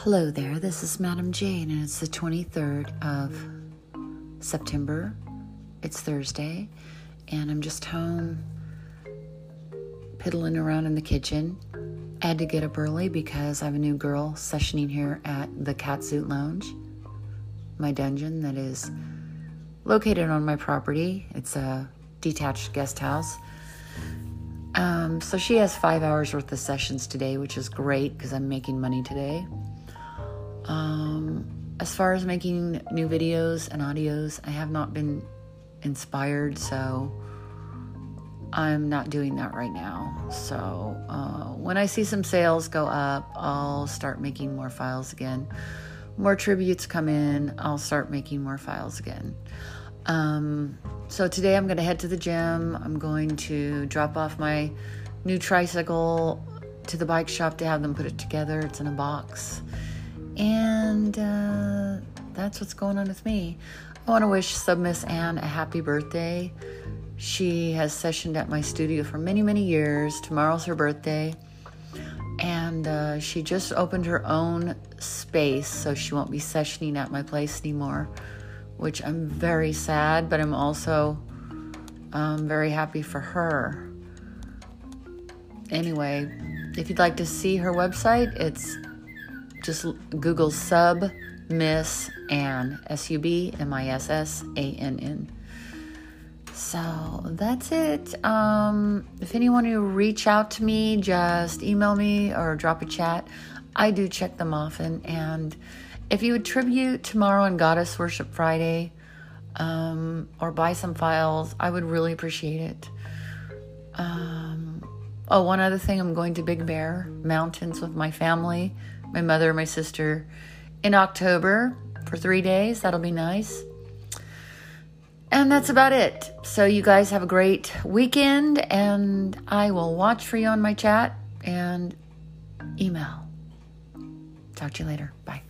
Hello there, this is Madam Jade, and it's the 23rd of September. It's Thursday, and I'm just home piddling around in the kitchen. I had to get up early because I have a new girl sessioning here at the Catsuit Lounge, my dungeon that is located on my property. It's a detached guest house. Um, so she has five hours worth of sessions today, which is great because I'm making money today. Um, as far as making new videos and audios, I have not been inspired, so I'm not doing that right now. So uh, when I see some sales go up, I'll start making more files again. More tributes come in, I'll start making more files again. Um, so today I'm going to head to the gym. I'm going to drop off my new tricycle to the bike shop to have them put it together. It's in a box. And uh, that's what's going on with me. I want to wish Submiss Ann a happy birthday. She has sessioned at my studio for many, many years. Tomorrow's her birthday. And uh, she just opened her own space, so she won't be sessioning at my place anymore, which I'm very sad, but I'm also um, very happy for her. Anyway, if you'd like to see her website, it's just Google sub Miss Ann, S U B M I S S A N N. So that's it. Um, if anyone who reach out to me, just email me or drop a chat. I do check them often. And if you would tribute tomorrow on Goddess Worship Friday um, or buy some files, I would really appreciate it. Um, oh, one other thing I'm going to Big Bear Mountains with my family my mother, and my sister, in October for three days. That'll be nice. And that's about it. So, you guys have a great weekend, and I will watch for you on my chat and email. Talk to you later. Bye.